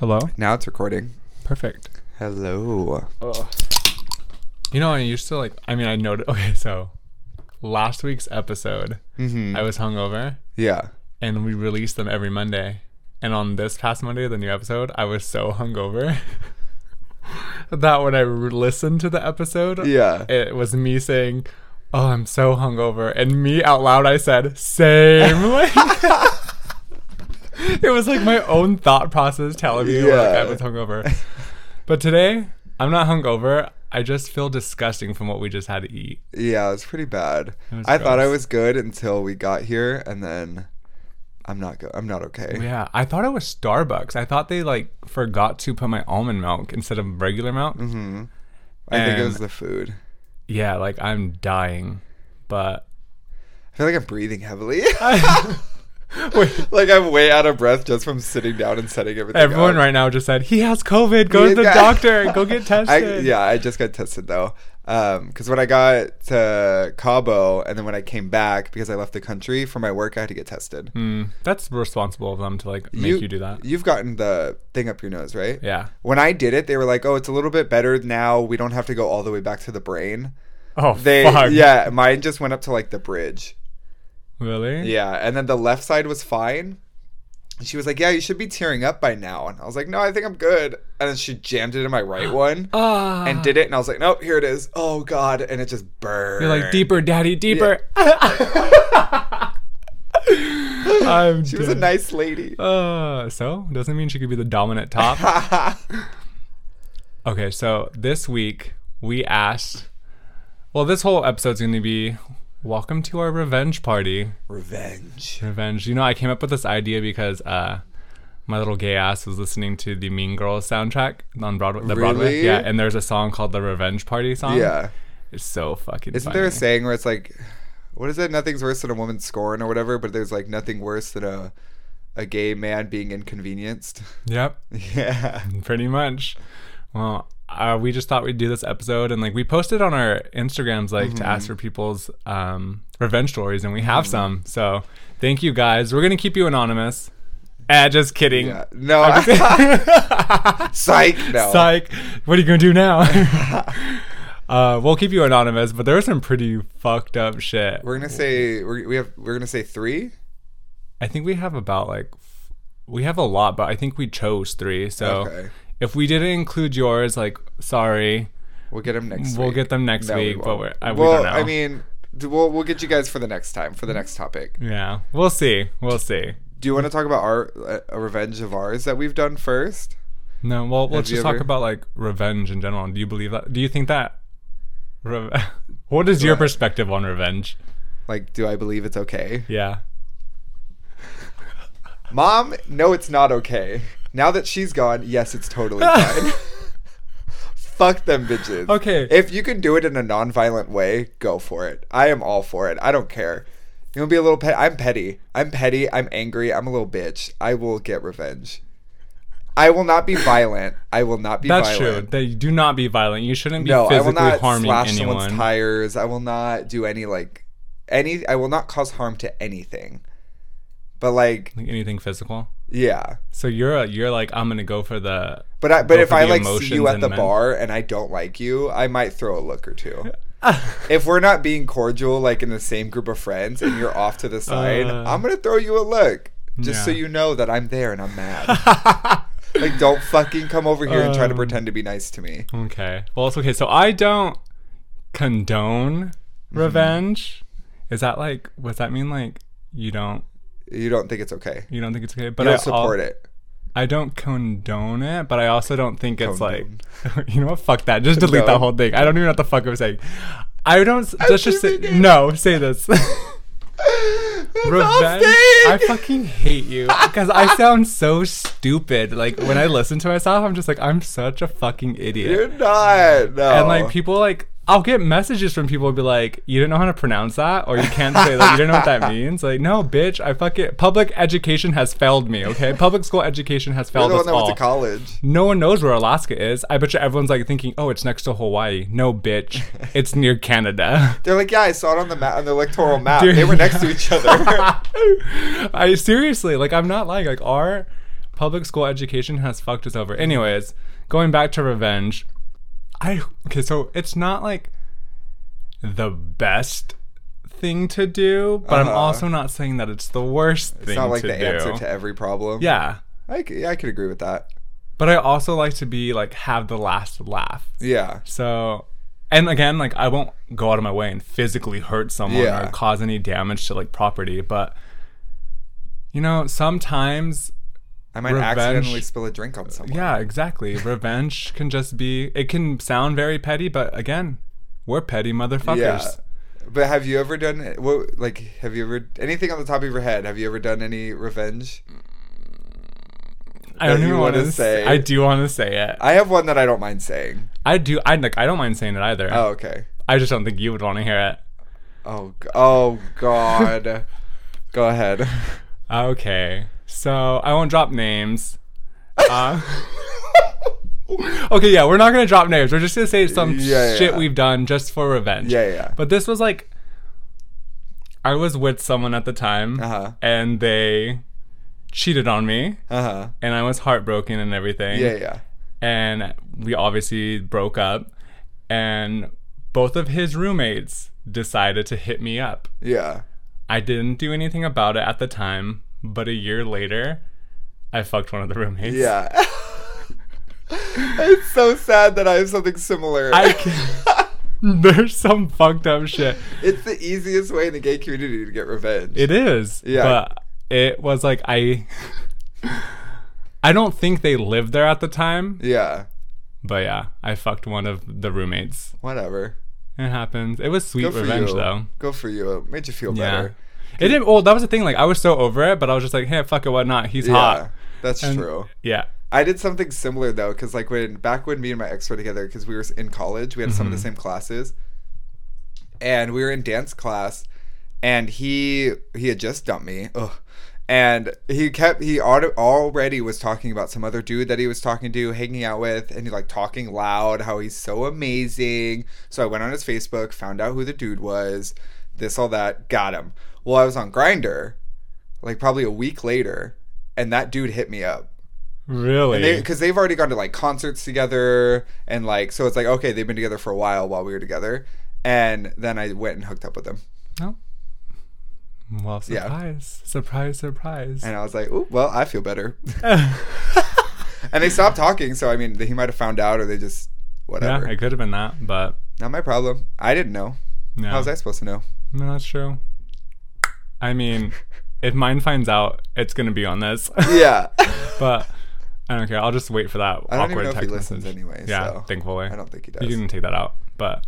Hello? Now it's recording. Perfect. Hello. You know, I used to like, I mean, I noted, okay, so last week's episode, Mm-hmm. I was hungover yeah. and we released them every Monday. And on this past Monday, the new episode, I was so hungover that when I re- listened to the episode, Yeah. it was me saying, Oh, I'm so hungover. And me out loud, I said, Same. It was like my own thought process telling me like I was hungover. But today, I'm not hungover. I just feel disgusting from what we just had to eat. Yeah, it was pretty bad. Was I thought I was good until we got here, and then I'm not good. I'm not okay. Yeah, I thought it was Starbucks. I thought they like forgot to put my almond milk instead of regular milk. Mm-hmm. I think it was the food. Yeah, like I'm dying. But I feel like I'm breathing heavily. Like I'm way out of breath just from sitting down and setting everything. everyone up. right now just said he has COVID. Go to the doctor. Go get I, tested. yeah, I just got tested though. Um, because when I got to Cabo and then when I came back because I left the country for my work, I had to get tested. Hmm, that's responsible of them to like make you, do that. You've gotten the thing up your nose, right? Yeah. When I did it, they were like, "Oh, it's a little bit better now. We don't have to go all the way back to the brain." Oh They, fuck. yeah, mine just went up to like the bridge. Really? Yeah, and then the left side was fine. She was like, "Yeah, you should be tearing up by now." And I was like, "No, I think I'm good." And then she jammed it in my right one Ah. and did it, and I was like, "Nope, here it is." Oh god, and it just burned. You're like deeper, daddy, deeper. I'm She was a nice lady. Uh, so doesn't mean she could be the dominant top. Okay, so this week we asked. Well, this whole episode's going to be welcome to our revenge party. Revenge. Revenge. You know, I came up with this idea because uh, my little gay ass was listening to the Mean Girls soundtrack on Broadway. The Broadway. Yeah, and there's a song called the Revenge Party song. Yeah. It's so fucking. Isn't funny. there a saying where it's like, what is it? Nothing's worse than a woman scorn or whatever, but there's like nothing worse than a a gay man being inconvenienced. Yep. yeah. Pretty much. Well, uh, we just thought we'd do this episode and like we posted on our Instagrams like to Mm-hmm. ask for people's um, revenge stories and we have some. So thank you guys. We're gonna keep you anonymous. Eh, just kidding. Yeah. No. Psych. No. Psych. What are you gonna do now? uh, we'll keep you anonymous, but there's some pretty fucked up shit. We're gonna say we're, we have we're gonna say three. I think we have about like we have a lot, but I think we chose three. So Okay. If we didn't include yours, like sorry. We'll get them next. Week. We'll week. get them next No, we week, but we're, I, we well, don't know. I mean, we'll we'll get you guys for the next time for the next topic. yeah, we'll see. We'll see. Do you want to talk about our uh, a revenge of ours that we've done first? No, well, let's you just talk about like revenge in general. Do you believe that? Do you think that? Re- what is your perspective on revenge? Like, do I believe it's okay? Yeah. Mom, no, it's not okay. Now that she's gone, yes, it's totally fine. Fuck them bitches. Okay. If you can do it in a non-violent way, go for it. I am all for it. I don't care. You want to be a little pet? I'm petty. I'm petty. I'm angry. I'm a little bitch. I will get revenge. I will not be violent. I will not be That's violent. true. They do not be violent. You shouldn't be No, I will physically not harming slash anyone. someone's tires. I will not do any like any. I will not cause harm to anything. But like, Like anything physical. yeah. So you're a, you're like I'm gonna go for the. But I, but if I like see you at the men. bar and I don't like you, I might throw a look or two. if we're not being cordial, like in the same group of friends, and you're off to the side, Uh. I'm gonna throw you a look just so you know that I'm there and I'm mad. like, don't fucking come over here and try to Um. pretend to be nice to me. Okay. Well, it's okay. So I don't condone Mm-hmm. revenge. Is that like? Does that mean like you don't You don't think it's okay? you don't think it's okay? But I don't support al- it. I don't condone it, but I also don't think it's Condone. like you know what? Fuck that. Just delete that whole thing. I don't even know what the fuck I'm saying. I don't. Let's just say it. no. Say this. Revenge. I fucking hate you because I sound so stupid. Like when I listen to myself, I'm just like I'm such a fucking idiot. You're not. No. And like people like I'll get messages from people who be like, you don't know how to pronounce that, or you can't say like you don't know what that means. Like, no, bitch, I fuck it. Public education has failed me. Okay, public school education has You're failed the us one that went all. to college. No one knows where Alaska is. I bet you everyone's like thinking, oh, it's next to Hawaii. No, bitch, it's near Canada. They're like, yeah, I saw it on the map, on the electoral map. Dude. They were next to each other. I seriously, like, I'm not lying. Like, our public school education has fucked us over. Anyways, going back to revenge, I okay, so it's not like the best thing to do, but I'm Uh-huh. also not saying that it's the worst thing It's not like the do. answer to every problem. yeah, I I could agree with that. but I also like to be like have the last laugh. Yeah. So, and again, like I won't go out of my way and physically hurt someone Yeah. or cause any damage to like property, but you know, sometimes I might Revenge- accidentally spill a drink on someone. yeah, exactly. Revenge can just be it can sound very petty, but again, we're petty motherfuckers. Yeah. But have you ever done what? Like, have you ever anything on the top of your head? Have you ever done any revenge? I don't even want say? say. I do want to say it. I have one that I don't mind saying. I do. I like. I don't mind saying it either. Oh, okay. I just don't think you would want to hear it. Oh, oh God. Go ahead. Okay, so I won't drop names. Uh, okay, yeah, we're not gonna drop names. We're just gonna say some Yeah, shit yeah. we've done just for revenge. Yeah, yeah. But this was like, I was with someone at the time, Uh-huh. and they cheated on me, Uh huh. and I was heartbroken and everything. Yeah, yeah. and we obviously broke up and both of his roommates decided to hit me up Yeah. i didn't do anything about it at the time but a year later i fucked one of the roommates Yeah. it's so sad that I have something similar. i can there's some fucked up shit it's the easiest way in the gay community to get revenge. it is Yeah. but it was like i i don't think they lived there at the time yeah. but yeah i fucked one of the roommates Whatever. it happens it was sweet revenge you. though Go for you. It made you feel Yeah. better. It didn't. Well, that was the thing. Like, I was so over it, but I was just like, "Hey, fuck it, what not? He's Yeah. hot." That's And- true. Yeah. I did something similar though, because like when back when me and my ex were together, because we were in college, we had some of the Mm-hmm. same classes, and we were in dance class, and he he had just dumped me, Ugh. and he kept he auto, already was talking about some other dude that he was talking to, hanging out with, and he like talking loud, how he's so amazing. So I went on his Facebook, found out who the dude was, this all that, got him. Well, I was on Grindr, like probably a week later, and that dude hit me up Really? because they, have already gone to like concerts together and like so it's like okay they've been together for a while while we were together and then i went and hooked up with them no. Well, Yeah. surprise, surprise, surprise. and i was like oh well i feel better and they stopped talking so i mean he might have found out or they just whatever. yeah, it could have been that, but not my problem i didn't know no, how was i supposed to know no, that's true. I mean, if mine finds out, it's gonna be on this. yeah but I don't care. I'll just wait for that I don't awkward even know if he text listens message. anyway, Yeah, so thankfully. i don't think he does You can take that out, but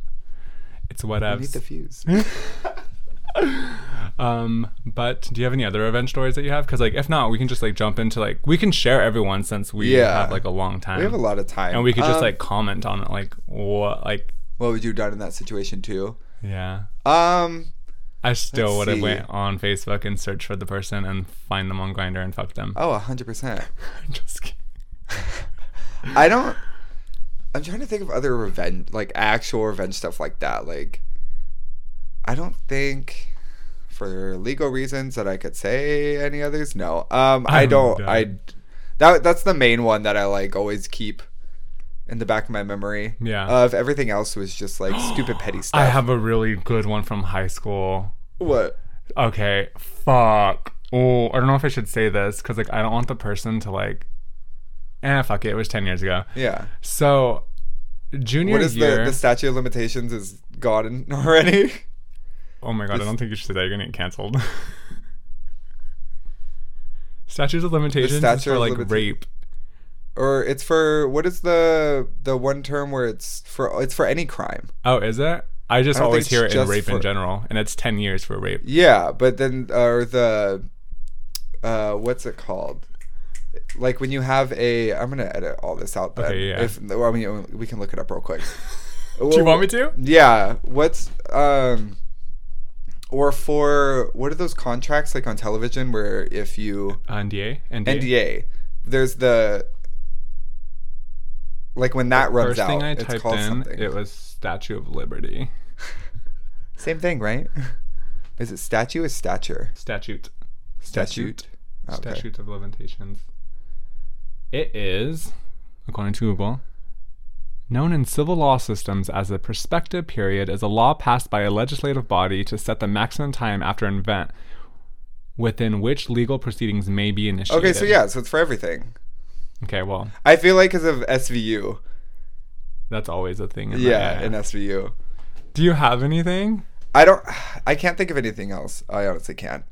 it's We need whatevs. the fuse Um, but do you have any other revenge stories that you have? Because like, if not, we can just like jump into like we can share everyone since we Yeah. have like a long time. we have a lot of time and we could just Um, like comment on it, like what, like what would you have done in that situation too yeah. um I still would have went on Facebook and searched for the person and find them on Grindr and fuck them. oh 100% just kidding. I don't. I'm trying to think of other revenge, like actual revenge stuff like that. Like, I don't think, for legal reasons, that I could say any others. No, um, I don't. I that that's the main one that I like always keep in the back of my memory. Yeah. Of everything else was just like stupid petty stuff. I have a really good one from high school. what? Okay, fuck. Oh, I don't know if I should say this because like I don't want the person to like. Eh, fuck it. It was ten years ago. Yeah. So, junior What is year. the the statute of limitations is gone already? oh my god, I don't think you should say that. You're gonna get canceled. Statutes of limitations statute for like rape. Or it's for what is the the one term where it's for it's for any crime. Oh, is it? I just I always hear it in rape in general, and it's ten years for rape. Yeah, but then or the uh what's it called? Like when you have a I'm gonna edit all this out then. Okay, yeah. If well, I mean we can look it up real quick. Do you want me to? Yeah. What's um or for what are those contracts like on television where if you NDA. NDA. NDA there's the like when that runs First out thing I it's typed called in, something. it was Statue of Liberty. Same thing, right? Is it statue or stature? Statute. Statute. Okay. Statute of limitations. It is, according to Google, known in civil law systems as a prescriptive period is a law passed by a legislative body to set the maximum time after an event within which legal proceedings may be initiated. Okay, so yeah, so it's for everything. Okay, well, I feel like because of SVU. that's always a thing. In Yeah, in SVU. Do you have anything? I don't. I can't think of anything else. I honestly can't.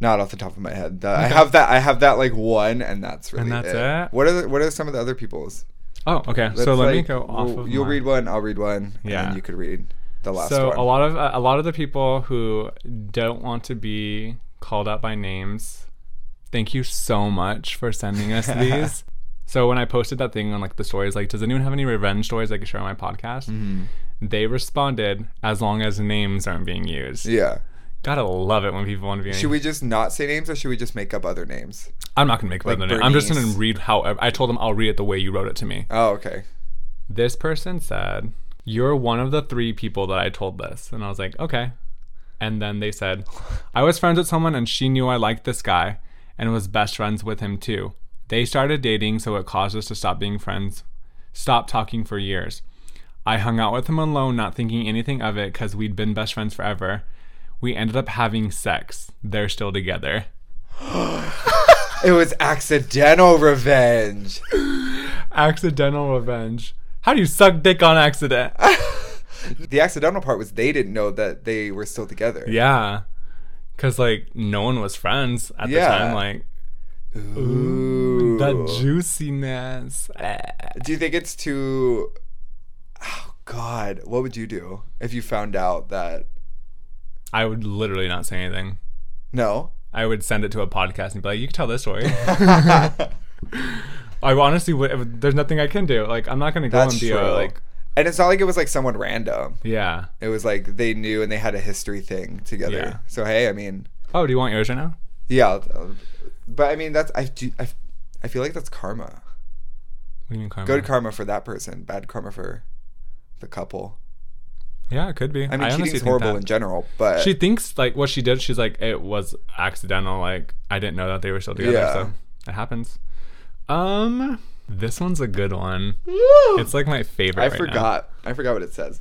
Not off the top of my head. The- I have that. I have that like one, and that's really that's it. it? What are the, What are some of the other people's? Oh, okay. Let's, so let me go off we'll- of You'll mine. read one. I'll read one. and Yeah. then you could read the last so one. a lot of uh, a lot of the people who don't want to be called out by names thank you so much for sending us these so when i posted that thing on like the stories like does anyone have any revenge stories i could share on my podcast Mm-hmm. they responded as long as names aren't being used yeah. gotta love it when people want to be Should we just not say names, or should we just make up other names? i'm not gonna make like like name. i'm just gonna Bernice? read however i told them i'll read it the way you wrote it to me Oh, okay. this person said, You're one of the three people that I told this. And I was like, Okay. And then they said, I was friends with someone and she knew I liked this guy and was best friends with him too. They started dating, so it caused us to stop being friends, stop talking for years. I hung out with him alone, not thinking anything of it because we'd been best friends forever. We ended up having sex. They're still together. It was accidental revenge. Accidental revenge. How do you suck dick on accident? the accidental part was they didn't know that they were still together. Yeah. Cause like no one was friends at Yeah. the time. Like Ooh. the juiciness. Eh. Do you think it's too? Oh God, what would you do if you found out that? I would literally not say anything. No. I would send it to a podcast and be like, "You can tell this story." I honestly would. There's nothing I can do. Like I'm not gonna go That's and be a, like, and it's not like it was like someone random. yeah. It was like they knew and they had a history thing together. Yeah. So hey, I mean, Oh, do you want yours right now? yeah, uh, but I mean that's I do I, I feel like that's karma. What do you mean karma? Good karma for that person, bad karma for the couple. Yeah, it could be. I mean, honestly cheating's horrible in general, but She thinks like what she did. She's like, it was accidental. Like I didn't know that they were still together. Yeah. So it happens. Um, this one's a good one. Woo! It's like my favorite. I right now. forgot. I forgot what it says.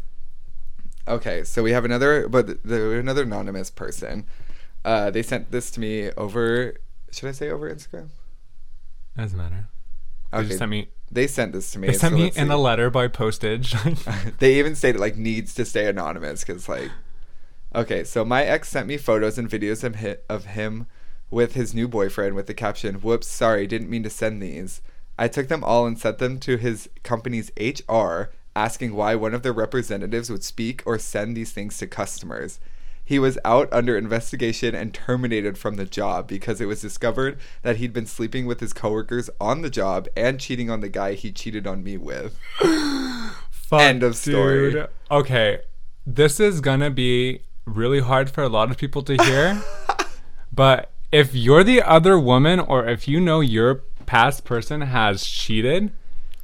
Okay, so we have another, but the, another anonymous person. Uh, they sent this to me over. Should I say over Instagram? Doesn't matter. They Okay, just sent me. they sent this to me. They sent so me in see. a letter by postage. they even stated like needs to stay anonymous because like. Okay, so my ex sent me photos and videos of hi- of him with his new boyfriend with the caption, "Whoops, sorry, didn't mean to send these." I took them all and sent them to his company's HR, asking why one of their representatives would speak or send these things to customers. He was out under investigation and terminated from the job because it was discovered that he'd been sleeping with his coworkers on the job and cheating on the guy he cheated on me with. Fuck, End of story. dude. Okay, this is gonna be really hard for a lot of people to hear, but if you're the other woman or if you know your past person has cheated,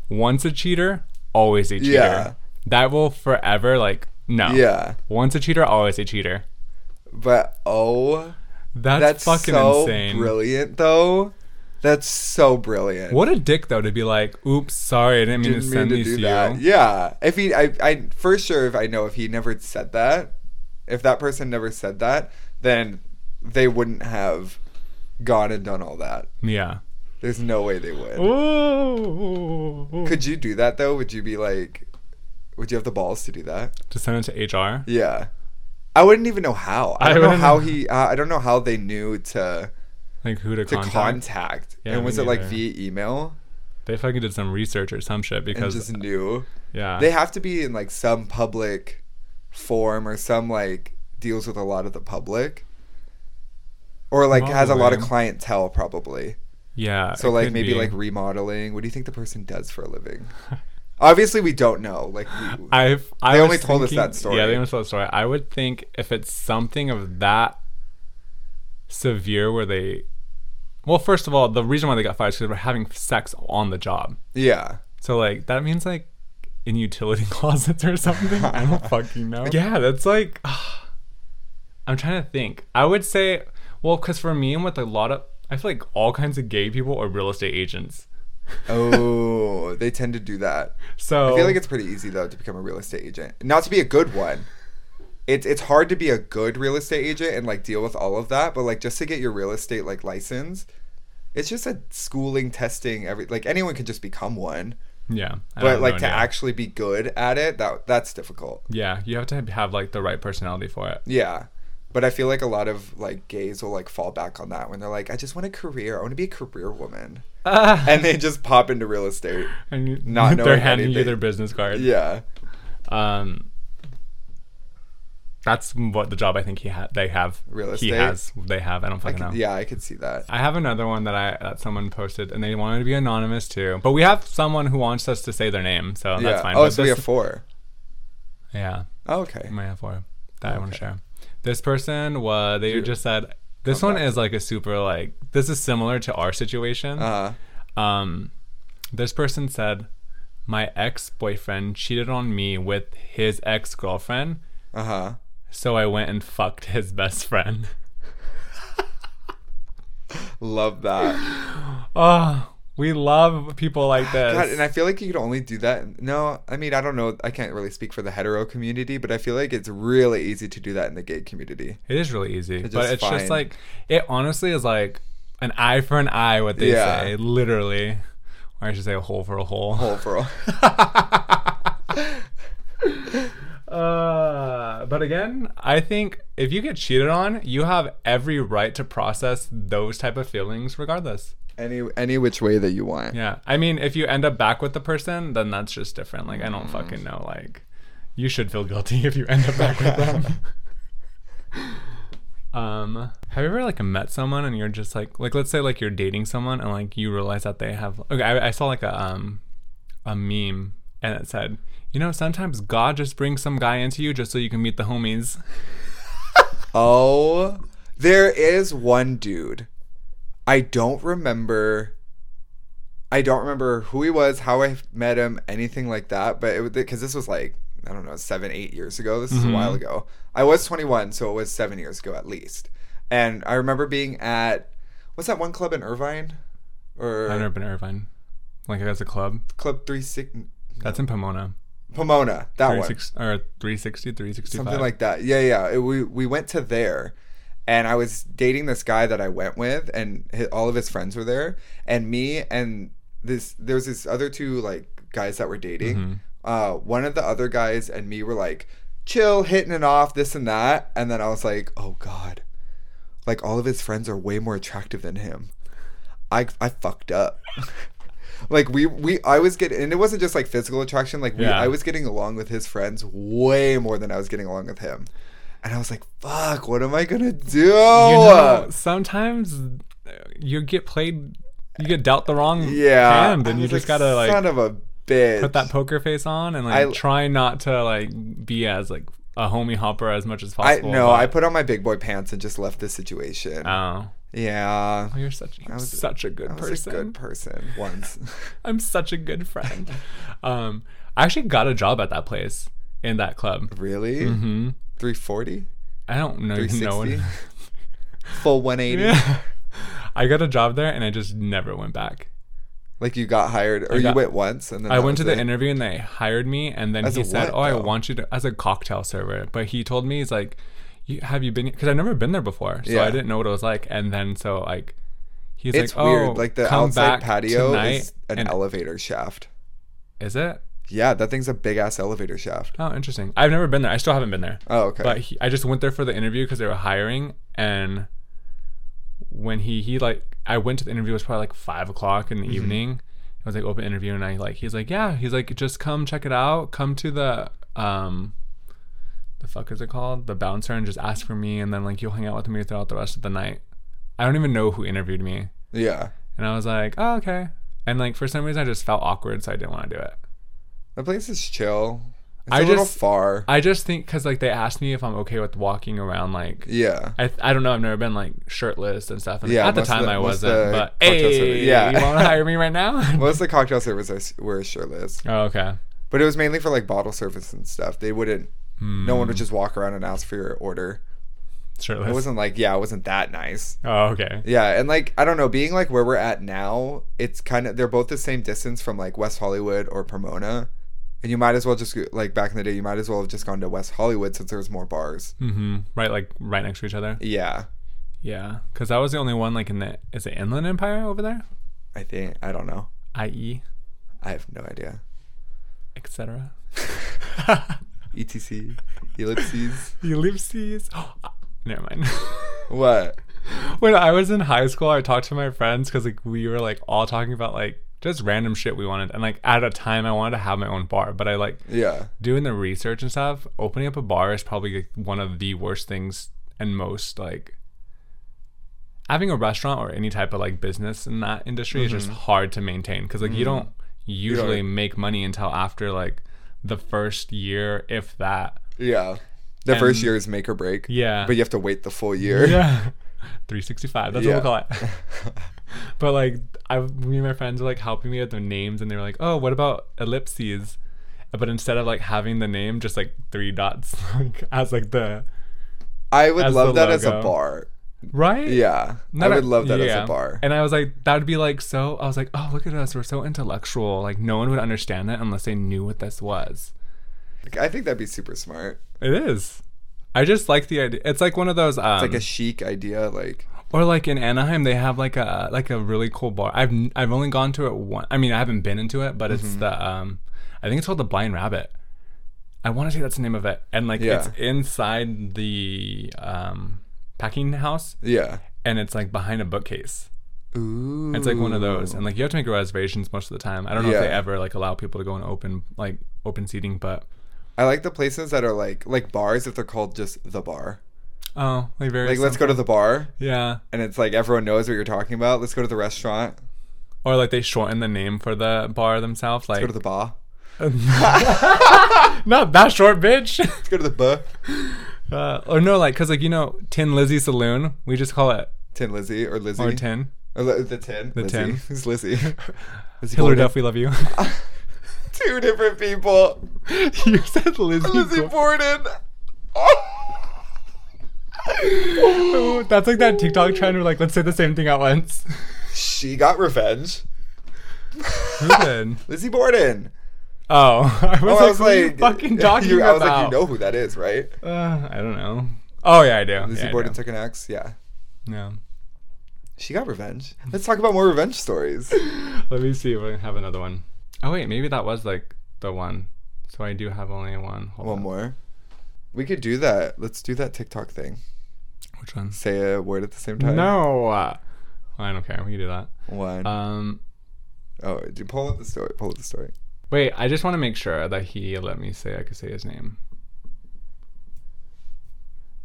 once a cheater, always a cheater. Yeah. That will forever like no. Yeah. Once a cheater, always a cheater. But oh, That's, that's fucking so insane. brilliant though. That's so brilliant. What a dick though to be like, oops, sorry, I didn't mean Didn't to mean send to these do to that. you. Yeah. If he, I, I, for sure, if I know if he never said that, if that person never said that, then they wouldn't have gone and done all that. Yeah. There's no way they would. Ooh. Could you do that though? Would you be like, would you have the balls to do that? to send it to HR. Yeah. I wouldn't even know how. I I don't know how he. Uh, I don't know how they knew to Like who to, to contact. contact. Yeah, and was it like via email? They fucking did some research or some shit And because just knew. yeah. They have to be in like some public forum or some like deals with a lot of the public. Or like has a lot of clientele probably. yeah. So like maybe be. like remodeling. What do you think the person does for a living? Obviously we don't know. Like we, I've I They only told us that story. Yeah, they only told the story. I would think if it's something of that severe where they well, first of all, the reason why they got fired is because they were having sex on the job. yeah. So like that means like in utility closets or something. I don't fucking know. Yeah, that's like I'm trying to think. I would say well, because for me and with a lot of I feel like all kinds of gay people are real estate agents. Oh, they tend to do that. So I feel like it's pretty easy though to become a real estate agent. Not to be a good one. It's it's hard to be a good real estate agent and like deal with all of that, but like just to get your real estate like license, it's just a schooling, testing, every like anyone can just become one. yeah. I But like to actually be good at it, that that's difficult. Yeah, you have to have like the right personality for it. Yeah. But I feel like a lot of like gays will like fall back on that when they're like, I just want a career. I want to be a career woman. And they just pop into real estate. and you, Not they're knowing handing you their business card. Yeah. Um, that's what the job I think he had. They have Real He has. They have. I don't I fucking could, know. yeah, I could see that. I have another one that I that someone posted, and they wanted to be anonymous too. But we have someone who wants us to say their name, so yeah. that's fine. Oh, But so we this- have four. yeah, Oh, okay. I might have four that I want to share. This person was. They Dude, just said this come one back. is like a super like. This is similar to our situation. Uh Um, this person said, "My ex boyfriend cheated on me with his ex girlfriend, uh huh. so I went and fucked his best friend." Love that. Oh, we love people like this. God, and I feel like you could only do that. No, I mean I don't know. I can't really speak for the hetero community, but I feel like it's really easy to do that in the gay community. it is really easy, It's but it's fine. just like it. Honestly, is like an eye for an eye. What they Yeah. say, literally, or I should say a hole for a hole. Whole for all. Uh, but again, I think if you get cheated on, you have every right to process those type of feelings, regardless. Any any which way that you want. Yeah, I mean, if you end up back with the person, then that's just different. Like, I don't Mm. fucking know. Like, you should feel guilty if you end up back with them. um, have you ever like met someone and you're just like, like, let's say like you're dating someone and like you realize that they have. Okay, I, I saw like a um, a meme and it said, you know, sometimes God just brings some guy into you just so you can meet the homies. Oh, there is one dude. I don't remember. I don't remember who he was, how I met him, anything like that. But it was because this was like I don't know, seven, eight years ago. This is a while mm-hmm. ago. I was 21, so it was seven years ago at least. And I remember being at what's that one club in Irvine, or I've never been Irvine. Like as a club. Club Three Six That's in Pomona. Pomona. That one. or 360, 365. something like that. Yeah, yeah. It- we we went to there, and I was dating this guy that I went with, and hi all of his friends were there, and me and this there was this other two like guys that were dating. Mm-hmm. Uh, one of the other guys and me were like chill, hitting it off, this and that, and then I was like, oh god, like all of his friends are way more attractive than him. I I fucked up. like we we I was getting and it wasn't just like physical attraction like we, Yeah. I was getting along with his friends way more than I was getting along with him. And I was like, fuck, what am I gonna do? You know, sometimes you get played, you get dealt the wrong yeah. hand, and you just like, gotta like son of a bitch. put that poker face on and like I- try not to like be as like a homie hopper as much as I possible. no, but- I put on my big boy pants and just left the situation. Oh, yeah. Oh, you're such you're was- such a good I was person. a good person once. I'm such a good friend. um, I actually got a job at that place in that club. really? hmm 340? I don't know even know. 360? Full 180? Yeah. I got a job there and I just never went back. Like you got hired or I you went once and then I went to the it? interview and they hired me, and then As he said, what, "Oh, I want you to as a cocktail server." But he told me he's like, "Have you been?" Because I've never been there before, so Yeah. I didn't know what it was like. And then so like, he's It's like, weird. "Oh, like the outside patio tonight." is an elevator shaft. Is it? Yeah, that thing's a big ass elevator shaft. Oh, interesting. I've never been there. I still haven't been there. Oh, okay. But he, I just went there for the interview because they were hiring, and when he he like I went to the interview it was probably like five o'clock in the Mm-hmm. evening. It was like open interview, and I like he's like yeah he's like just come check it out. Come to the um the fuck is it called the bouncer and just ask for me, and then like you'll hang out with me throughout the rest of the night. I don't even know who interviewed me, yeah. and I was like oh okay. And like for some reason I just felt awkward, so I didn't want to do it. The place is chill. It's I a little just- far. I just think because like they asked me if I'm okay with walking around like yeah. I, I don't know. I've never been like shirtless and stuff. And Yeah, at the time the- I wasn't. But hey, yeah. you want to hire me right now? Most of the cocktail servers are, s- were shirtless, oh, okay. but it was mainly for like bottle service and stuff. They wouldn't. No one would hmm. just walk around and ask for your order. Shirtless. It wasn't like yeah, it wasn't that nice. oh, okay. Yeah, and like I don't know, being like where we're at now, it's kind of they're both the same distance from like West Hollywood or Pomona, and you might as well just like back in the day, you might as well have just gone to West Hollywood since there was more bars. Mm-hmm. Right, like right next to each other. Yeah, Yeah, because that was the only one like in the is it Inland Empire over there, I think I don't know. i.e., I have no idea. etc. ETC, ellipses. Ellipses. Never mind. what? when I was in high school, I talked to my friends because like we were like all talking about like just random shit we wanted, and like at a time I wanted to have my own bar, but I like Yeah, doing the research and stuff. Opening up a bar is probably like, one of the worst things and most like having a restaurant or any type of like business in that industry is just mm-hmm. hard to maintain because like you mm-hmm. don't usually make money until after like the first year, if that. yeah. The first year is make or break. Yeah. but you have to wait the full year. Yeah. 365. That's Yeah. what we'll call it. but like I me and my friends were like helping me with their names and they were like, Oh, what about ellipses? But instead of like having the name, just like three dots like as like the I would love that as a bar. right? Yeah, Not I a- would love that as a bar. And I was like, that would be like so I was like, Oh, look at us, we're so intellectual. Like no one would understand it unless they knew what this was. I think that'd be super smart. It is. I just like the idea. It's like one of those um It's like a chic idea. Like Or like in Anaheim, they have like a like a really cool bar. I've I've only gone to it one. I mean, I haven't been into it, but Mm-hmm. it's the um, I think it's called the Blind Rabbit. I want to say that's the name of it, and like Yeah. it's inside the um packing house, yeah. and it's like behind a bookcase. Ooh. It's like one of those, and like you have to make reservations most of the time. I don't know if they ever like allow people to go in open like open seating, but I like the places that are like like bars if they're called just the bar. Oh, like very Like let's go to the bar yeah, and it's like everyone knows what you're talking about. Let's go to the restaurant. or like they shorten the name for the bar themselves, like Let's go to the bar. not that short, bitch. Let's go to the bar. Uh, or no, like, cause like you know, Tin Lizzie Saloon, we just call it Tin Lizzie or Lizzie. or Tin. Or li- the tin. The Lizzie. tin. Who's Lizzie? Lizzie Hilary Duff, we love you. Two different people. you said Lizzie. Lizzie Borden. Borden. That's like that TikTok trend where like let's say the same thing at once. she got revenge. Who did? Lizzie Borden. Oh, I was Oh, like, I was like, fucking talking you- I was about? like, you know who that is, right? Uh, I don't know. Oh yeah, I do. Lizzie yeah, Borden do. took an ex. Yeah. Yeah. She got revenge. Let's talk about more revenge stories. Let me see if I have another one. Oh wait, maybe that was like the one. So I do have only one. Hold One on. more. We could do that. Let's do that TikTok thing. Which one? Say a word at the same time. No. Uh, I don't care. We can do that. One. Um. oh, do pull up the story. Pull up the story. Wait, I just want to make sure that he let me say I could say his name.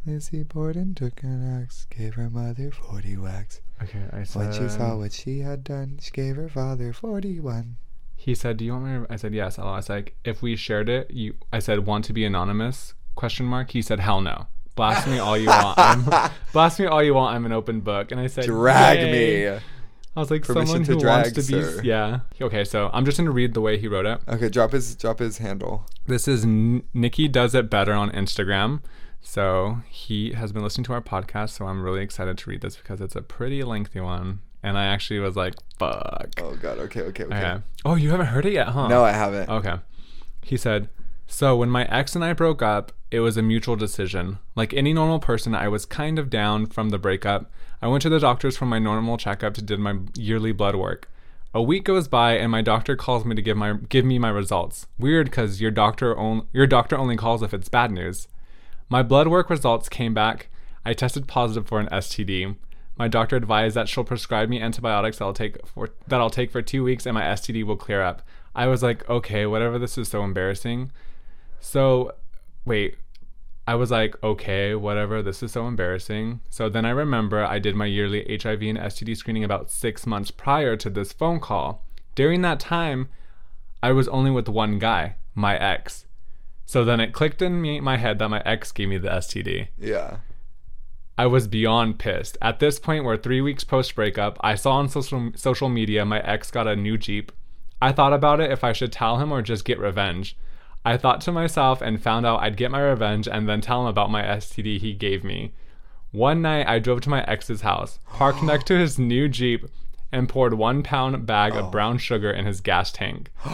Lizzie Borden took an axe, gave her mother 40 whacks. Okay, I said. When she saw what she had done, she gave her father 41. He said, "Do you want me?" To, I said, "Yes." I was like, "If we shared it, you." I said, "Want to be anonymous?" Question mark. He said, "Hell no." Blast me all you want. I'm, blast me all you want. I'm an open book. And I said, Drag "Yay." me. I was like, Permission someone to who drag, wants to be. sir. Yeah. Okay, so I'm just gonna read the way he wrote it. Okay, drop his drop his handle. This is N- Nikki does it better on Instagram. So he has been listening to our podcast. So I'm really excited to read this because it's a pretty lengthy one. And I actually was like, "Fuck." Oh god. Okay. Okay. Okay. Okay. Oh, you haven't heard it yet, huh? No, I haven't. Okay. He said, So when my ex and I broke up, it was a mutual decision. Like any normal person, I was kind of down from the breakup. I went to the doctors for my normal checkup to do my yearly blood work. A week goes by and my doctor calls me to give my give me my results. Weird cuz your doctor on, your doctor only calls if it's bad news. My blood work results came back. I tested positive for an STD. My doctor advised that she'll prescribe me antibiotics that I'll take for that I'll take for 2 weeks and my STD will clear up. I was like, "Okay, whatever, this is so embarrassing." So, wait. I was like, "Okay, whatever, this is so embarrassing." So then I remember I did my yearly HIV and STD screening about 6 months prior to this phone call. During that time, I was only with one guy, my ex. So then it clicked in me, my head that my ex gave me the STD. Yeah. I was beyond pissed. At this point, we're three weeks post breakup. I saw on social social media my ex got a new Jeep. I thought about it if I should tell him or just get revenge. I thought to myself and found out I'd get my revenge and then tell him about my STD he gave me. One night I drove to my ex's house, parked next to his new Jeep, and poured one pound bag of brown sugar in his gas tank.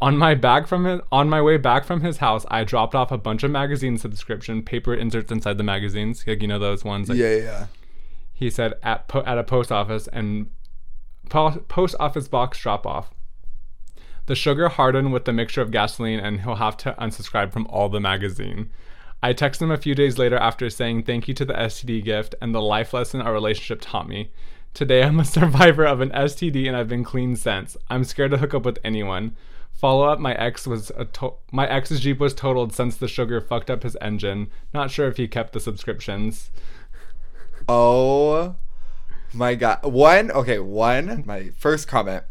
on my back from his, on my way back from his house, I dropped off a bunch of magazine subscription paper inserts inside the magazines, like you know those ones. Like, Yeah, yeah. He said at po- at a post office and po- post office box drop off. The sugar hardened with the mixture of gasoline, and he'll have to unsubscribe from all the magazine. I texted him a few days later after saying thank you to the STD gift and the life lesson our relationship taught me. Today I'm a survivor of an STD and I've been clean since. I'm scared to hook up with anyone. Follow up: My ex was a to- my ex's Jeep was totaled since the sugar fucked up his engine. Not sure if he kept the subscriptions. Oh my god. One, okay, one, my first comment.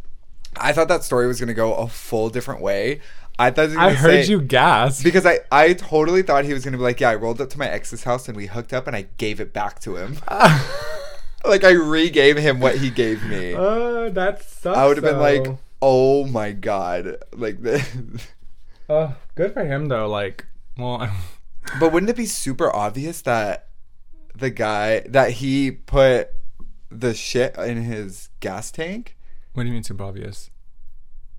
I thought that story was gonna go a full different way. I thought he was I heard say- you gasp. because I, I totally thought he was gonna be like, yeah, I rolled up to my ex's house and we hooked up and I gave it back to him. like I regave him what he gave me. Oh, that sucks. I would have been like, oh my god, like the. oh, good for him though. Like, well, But wouldn't it be super obvious that the guy that he put the shit in his gas tank? What do you mean super obvious?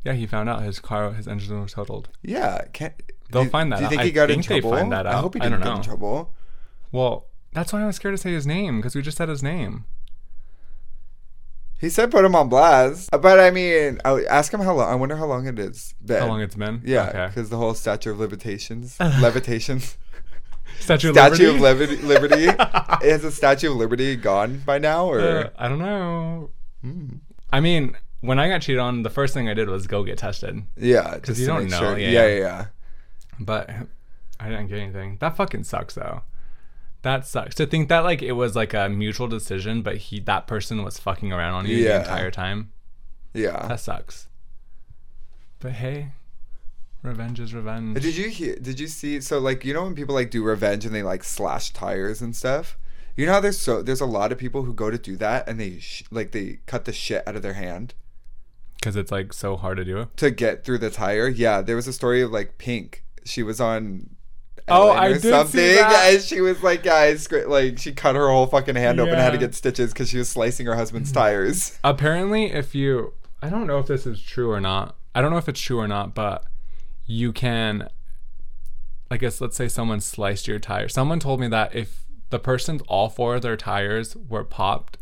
Yeah, he found out his car, his engine was totaled. Yeah, can't. They'll do, find that Do you out. think I he got in think they trouble? find that I hope he didn't get in trouble. Well, that's why I was scared to say his name because we just said his name. He said put him on blast, but I mean, I ask him how long. I wonder how long it is. Been. How long it's been? Yeah, Okay. because the whole statue of limitations, levitations, Statue of statue Liberty. of Liberty. Liberty. Is the Statue of Liberty gone by now, or? Uh, I don't know. Hmm. I mean, when I got cheated on, the first thing I did was go get tested. yeah, because you don't know, Sure. yeah, Yeah, yeah. yeah. But I didn't get anything. That fucking sucks though. That sucks. To think that like it was like a mutual decision, but he that person was fucking around on you Yeah. the entire time. yeah. That sucks. But hey, revenge is revenge. Did you hear? Did you see? So like you know when people like do revenge and they like slash tires and stuff. You know how there's so there's a lot of people who go to do that and they sh- like they cut the shit out of their hand Because it's like so hard to do. to get through the tire. Yeah, there was a story of like Pink. She was on. Oh, Ellen I or did see something, that. and she was like, "Guys, like she cut her whole fucking hand open, and had to get stitches because she was slicing her husband's mm. tires." Apparently, if you, I don't know if this is true or not. I don't know if it's true or not, but you can. I guess let's say someone sliced your tire. Someone told me that if the person's all four of their tires were popped,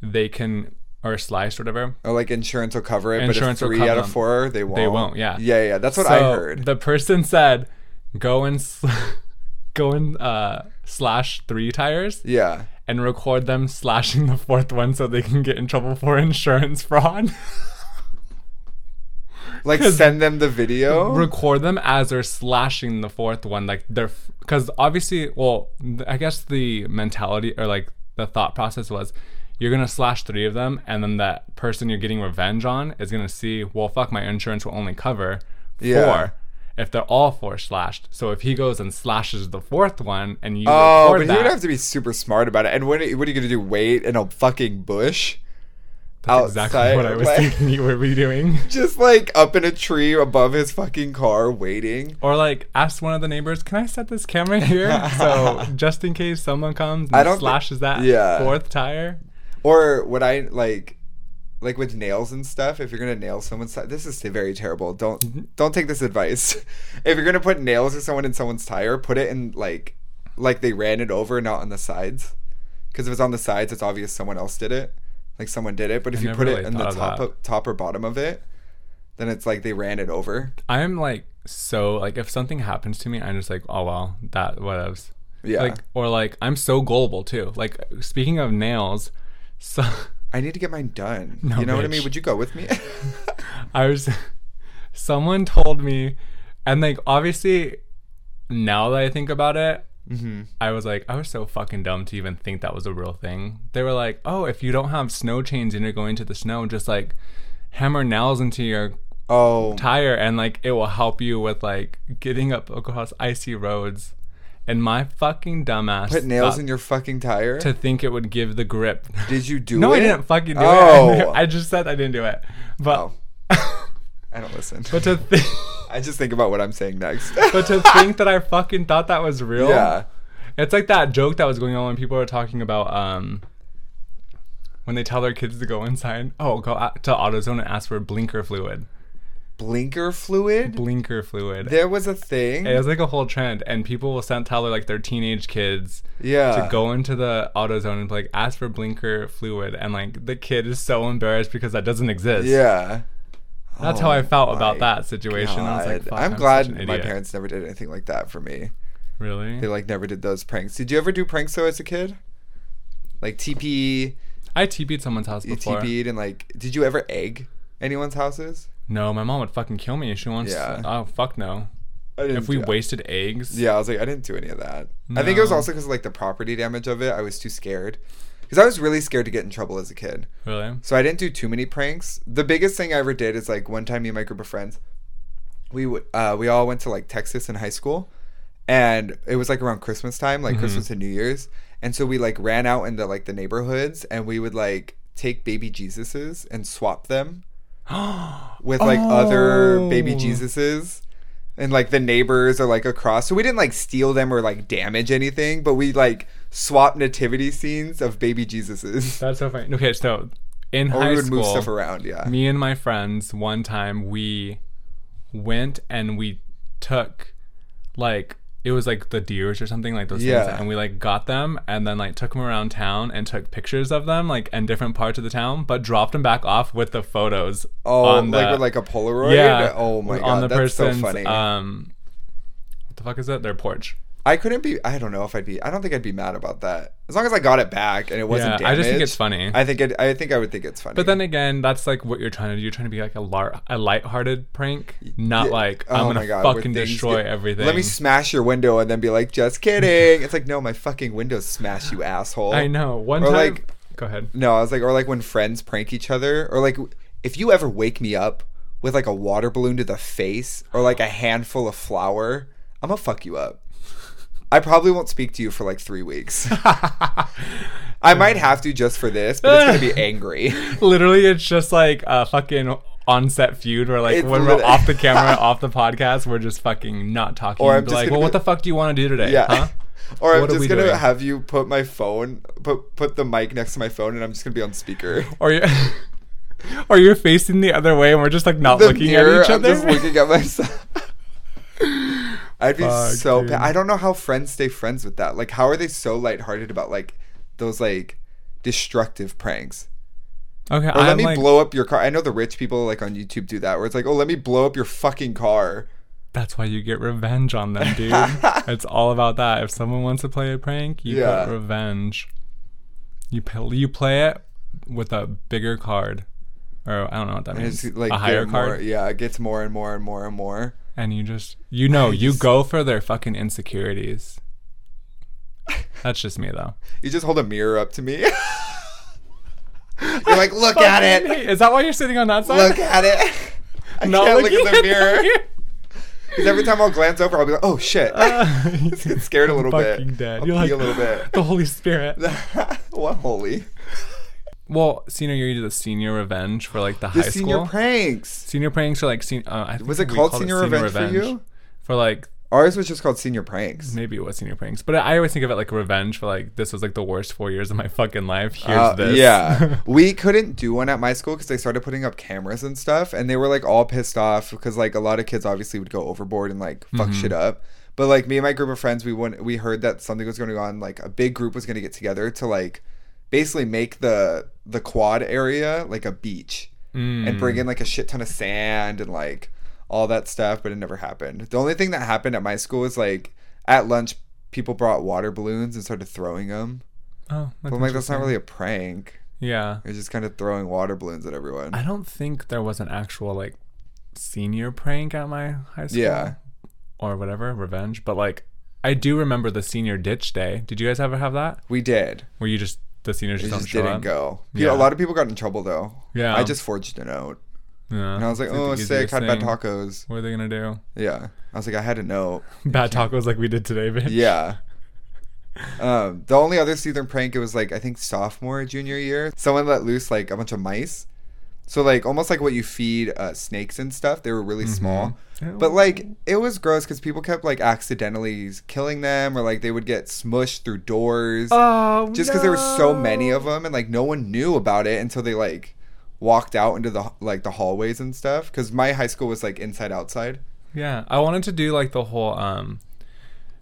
they can or sliced or whatever. Or like insurance will cover it, Insurance but will if three out of four, they won't. They won't, yeah. yeah, yeah. That's what I heard. The person said, "Go and sl- go and uh, slash three tires yeah. and record them slashing the fourth one so they can get in trouble for insurance fraud." Like send them the video. record them as they're slashing the fourth one like they're because obviously well i guess the mentality or like the thought process was you're gonna slash three of them and then that person you're getting revenge on is gonna see well fuck my insurance will only cover four Yeah. if they're all four slashed so if he goes and slashes the fourth one and you Oh, but that you'd have to be super smart about it. And what, are- what are you gonna do? Wait in a fucking bush? That's exactly what i was like- thinking you would be doing Just like up in a tree above his fucking car, waiting. or like ask one of the neighbors can i set this camera here so just in case someone comes and I don't slashes that yeah. fourth tire Or would I like, like with nails and stuff? If you're gonna nail someone's, ti- this is very terrible. Don't mm-hmm. don't take this advice. if you're gonna put nails or someone in someone's tire, put it in like, like they ran it over, not on the sides. Because if it's on the sides, it's obvious someone else did it. Like someone did it. But if I you put it in the of top that. of, top or bottom of it, then it's like they ran it over. I'm like so like if something happens to me, I'm just like, oh well, that whatevs. Yeah. Like or like I'm so gullible too. Like speaking of nails, so I need to get mine done. No, you know what I mean? Would you go with me? I was someone told me and like obviously now that I think about it, mm-hmm. I was like, I was so fucking dumb to even think that was a real thing. They were like, oh, if you don't have snow chains and you're going to the snow, just like hammer nails into your Oh, tire and like it will help you with like getting up across icy roads. And my fucking dumbass put nails in your fucking tire. to think it would give the grip. Did you do no, it? No, I didn't fucking do Oh. it. I just said I didn't do it. But Oh. I don't listen. but to think I just think about what I'm saying next. but to think that I fucking thought that was real. yeah. It's like that joke that was going on when people were talking about um when they tell their kids to go inside. Oh, go out to AutoZone and ask for blinker fluid. Blinker fluid. Blinker fluid. There was a thing. it was like a whole trend, and people will send tell like their teenage kids yeah. to go into the AutoZone and like ask for blinker fluid, and like the kid is so embarrassed because that doesn't exist. Yeah. That's Oh how I oh felt about that situation. I was like. Fuck, I'm such glad my parents never did anything like that for me. Really? They like never did those pranks. Did you ever do pranks though as a kid? Like TP, I TP'd someone's house before. you. TP'd and like, did you ever egg anyone's houses? No, my mom would fucking kill me if she wants. Yeah. Oh fuck no. If we wasted eggs. Yeah, I was like, I didn't do any of that. I think it was also because like the property damage of it. I was too scared because I was really scared to get in trouble as a kid. Really? So I didn't do too many pranks. The biggest thing I ever did is like one time me and my group of friends, we w- uh, we all went to like Texas in high school, and it was like around Christmas time, like Christmas and New Year's, and so we like ran out into like the neighborhoods and we would like take baby Jesuses and swap them with like other baby Oh. Jesuses. And like the neighbors are like across. So we didn't like steal them or like damage anything, but we like swapped nativity scenes of baby Jesuses. That's so funny. Okay, so in Or high we would school, move stuff around, yeah. me and my friends one time we went and we took like it was like the deers or something like those Yeah. things and we like got them and then like took them around town and took pictures of them like in different parts of the town but dropped them back off with the photos Oh, on like the, with like a Polaroid. yeah Oh my god, on the that's so person's funny. um what the fuck is that their porch I couldn't be. I don't know if I'd be. I don't think I'd be mad about that as long as I got it back and it wasn't yeah damaged. I just think it's funny I think it. I think I would think it's funny. But then again, that's like what you're trying to do. You're trying to be like a lar- a lighthearted prank, not Yeah. like Oh I'm my gonna God, fucking destroy get- everything. Let me smash your window and then be like, just kidding. it's like, no, my fucking window's smash, you asshole. I know. One Or time, like- go ahead. No, I was like, or like when friends prank each other, or like if you ever wake me up with like a water balloon to the face or like a handful of flour, I'm gonna fuck you up. I probably won't speak to you for like three weeks. I might have to just for this, but it's gonna be angry. Literally, it's just like a fucking on-set feud where like It's when we're off the camera, off the podcast, we're just fucking not talking. Or I'm just like, well, what the fuck do you want to do today? Yeah. Huh? Or I'm just gonna doing? have you put my phone, put put the mic next to my phone, and I'm just gonna be on speaker. Or you, or you're facing the other way and we're just like not the looking mirror, at each other. I'm just looking at myself. I'd be Fuck, so. Pa- I don't know how friends stay friends with that. Like, how are they so lighthearted about like those like destructive pranks? okay, Or let I'm me like, blow up your car. I know the rich people like on YouTube do that, where it's like, oh, let me blow up your fucking car. That's why you get revenge on them, dude. it's all about that. If someone wants to play a prank, you Yeah. put revenge. You play, you play it with a bigger card, or I don't know what that means. like a higher more, card, yeah, it gets more and more and more and more. And you just you know you just- go for their fucking insecurities. That's just me though. You just hold a mirror up to me. You're like, look at it. Is that why you're sitting on that side? Look at it. I Not can't look at the mirror. Because every time I'll glance over, I'll be like, oh shit. Just uh, get scared a little bit. Dead. I'll You're like a little bit. the Holy Spirit. what holy? Well, senior year, you did the senior revenge for like the, The high senior school. pranks. Senior pranks are like sen- uh, Was it called called Senior Revenge for you? For like Ours was just called senior pranks. maybe it was senior pranks, but I always think of it like revenge for like this was like the worst four years of my fucking life. Here's Uh, this. Yeah, we couldn't do one at my school because they started putting up cameras and stuff, and they were like all pissed off because like a lot of kids obviously would go overboard and like fuck Mm-hmm. shit up. But like me and my group of friends, we went, we heard that something was going on. Like a big group was going to get together to like basically make the the quad area like a beach Mm. and bring in like a shit ton of sand and like all that stuff, but it never happened. The only thing that happened at my school was like at lunch, people brought water balloons and started throwing them. Oh, But I'm like, that's not really a prank. Yeah, You're just kind of throwing water balloons at everyone. I don't think there was an actual like senior prank at my high school. Yeah. or whatever revenge, but like I do remember the senior ditch day. Did you guys ever have that? We did. Where you just the seniors We just, just didn't up? go. Yeah. Yeah. A lot of people got in trouble though. Yeah. I just forged a note. Yeah. And I was like, oh, sick. Had bad tacos. What are they gonna do? Yeah. I was like, I had a note. Bad tacos like we did today, bitch. Yeah. Um, the only other season prank, it was like, I think sophomore, junior year. Someone let loose like a bunch of mice. So like almost like what you feed uh, snakes and stuff. They were really small, Mhm. but like it was gross because people kept like accidentally killing them, or like they would get smushed through doors Oh, just because there were so many of them, and like no one knew about it until they like walked out into the like the hallways and stuff. Because my high school was like inside outside. Yeah, I wanted to do like the whole um.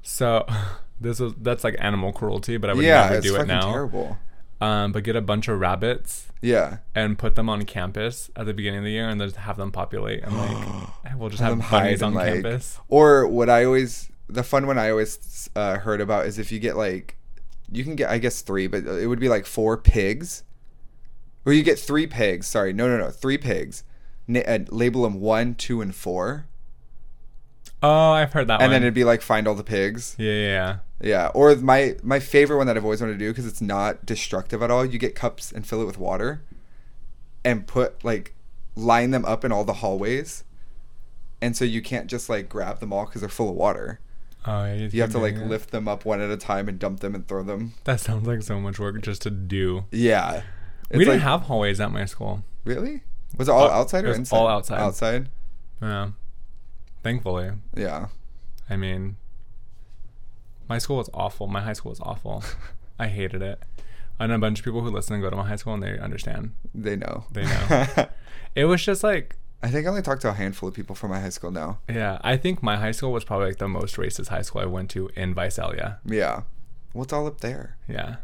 So, this is that's like animal cruelty, but I would yeah, never do it now. terrible. Um, but get a bunch of rabbits Yeah, and put them on campus at the beginning of the year, and just have them populate, and like we'll just Have have bunnies on like- campus. Or what I always the fun one I always uh, heard about is if you get like you can get I guess three, but it would be like four pigs, or you get three pigs. Sorry, no, no, no, three pigs. Na- uh, label them one, two, and four, Oh, I've heard that and one. then it'd be like find all the pigs. yeah, yeah, yeah. Yeah, or my my favorite one that I've always wanted to do because it's not destructive at all. You get cups and fill it with water, and put like line them up in all the hallways, and so you can't just like grab them all because they're full of water. Oh, yeah, You have to like lift them up one at a time and dump them and throw them. That sounds like so much work just to do. Yeah, we didn't like- have hallways at my school. really. Was it all Uh, outside it or was inside? all outside. Outside. Yeah, thankfully. Yeah. I mean, my school was awful. My high school was awful. I hated it. I know a bunch of people who listen and go to my high school and they understand. They know. They know. It was just like, I think I only talked to a handful of people from my high school now. yeah, I think my high school was probably like the most racist high school I went to in Visalia. Yeah. What's all up there? Yeah.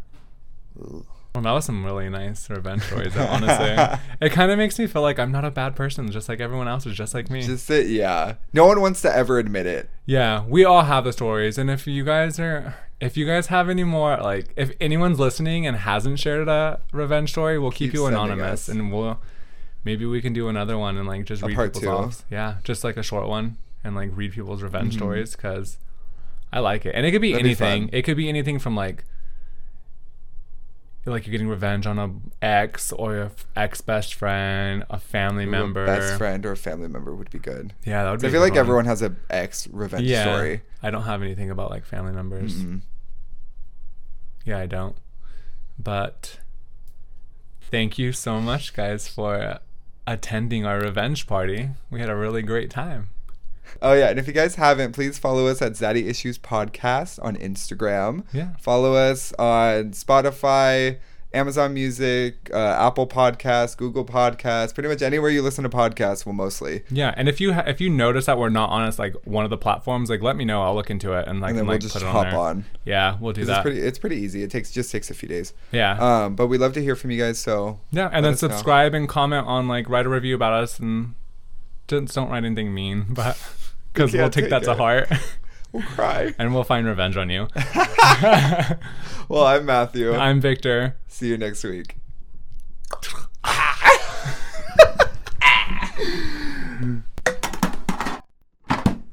Ugh. Well, that was some really nice revenge stories, honestly. it kind of makes me feel like I'm not a bad person, just like everyone else is just like me. Just that, yeah. No one wants to ever admit it. Yeah, we all have the stories, and if you guys are, if you guys have any more, like, if anyone's listening and hasn't shared a revenge story, we'll keep, Keep you anonymous, us. and we'll maybe we can do another one and like just A read part people's two. off. Yeah, just like a short one and like read people's revenge Mhm. stories because I like it, and it could be That'd anything. fun. it could be anything from like. Like you're getting revenge on a ex or your ex best friend, a family Ooh, a member. best friend or a family member would be good. Yeah, that would be. I a feel like one. everyone has an ex revenge yeah, story. I don't have anything about like family members. Mm-mm. Yeah, I don't. But thank you so much, guys, for attending our revenge party. We had a really great time. Oh yeah, and if you guys haven't, please follow us at Zaddy Issues Podcast on Instagram. Yeah. Follow us on Spotify, Amazon Music, uh, Apple Podcasts, Google Podcasts, pretty much anywhere you listen to podcasts. Well, mostly, Yeah, and if you ha- if you notice that we're not on us like one of the platforms, like let me know. I'll look into it and like and then and, we'll like just put it hop on. on. Yeah, we'll do that. It's pretty. It's pretty easy. It takes just takes a few days. yeah, Um, but we love to hear from you guys. So yeah, and then us know. subscribe and comment on like write a review about us and just don't write anything mean, but because we'll take take that to heart we'll cry. and we'll find revenge on you. well, I'm Mathu. I'm Victor. See you next week.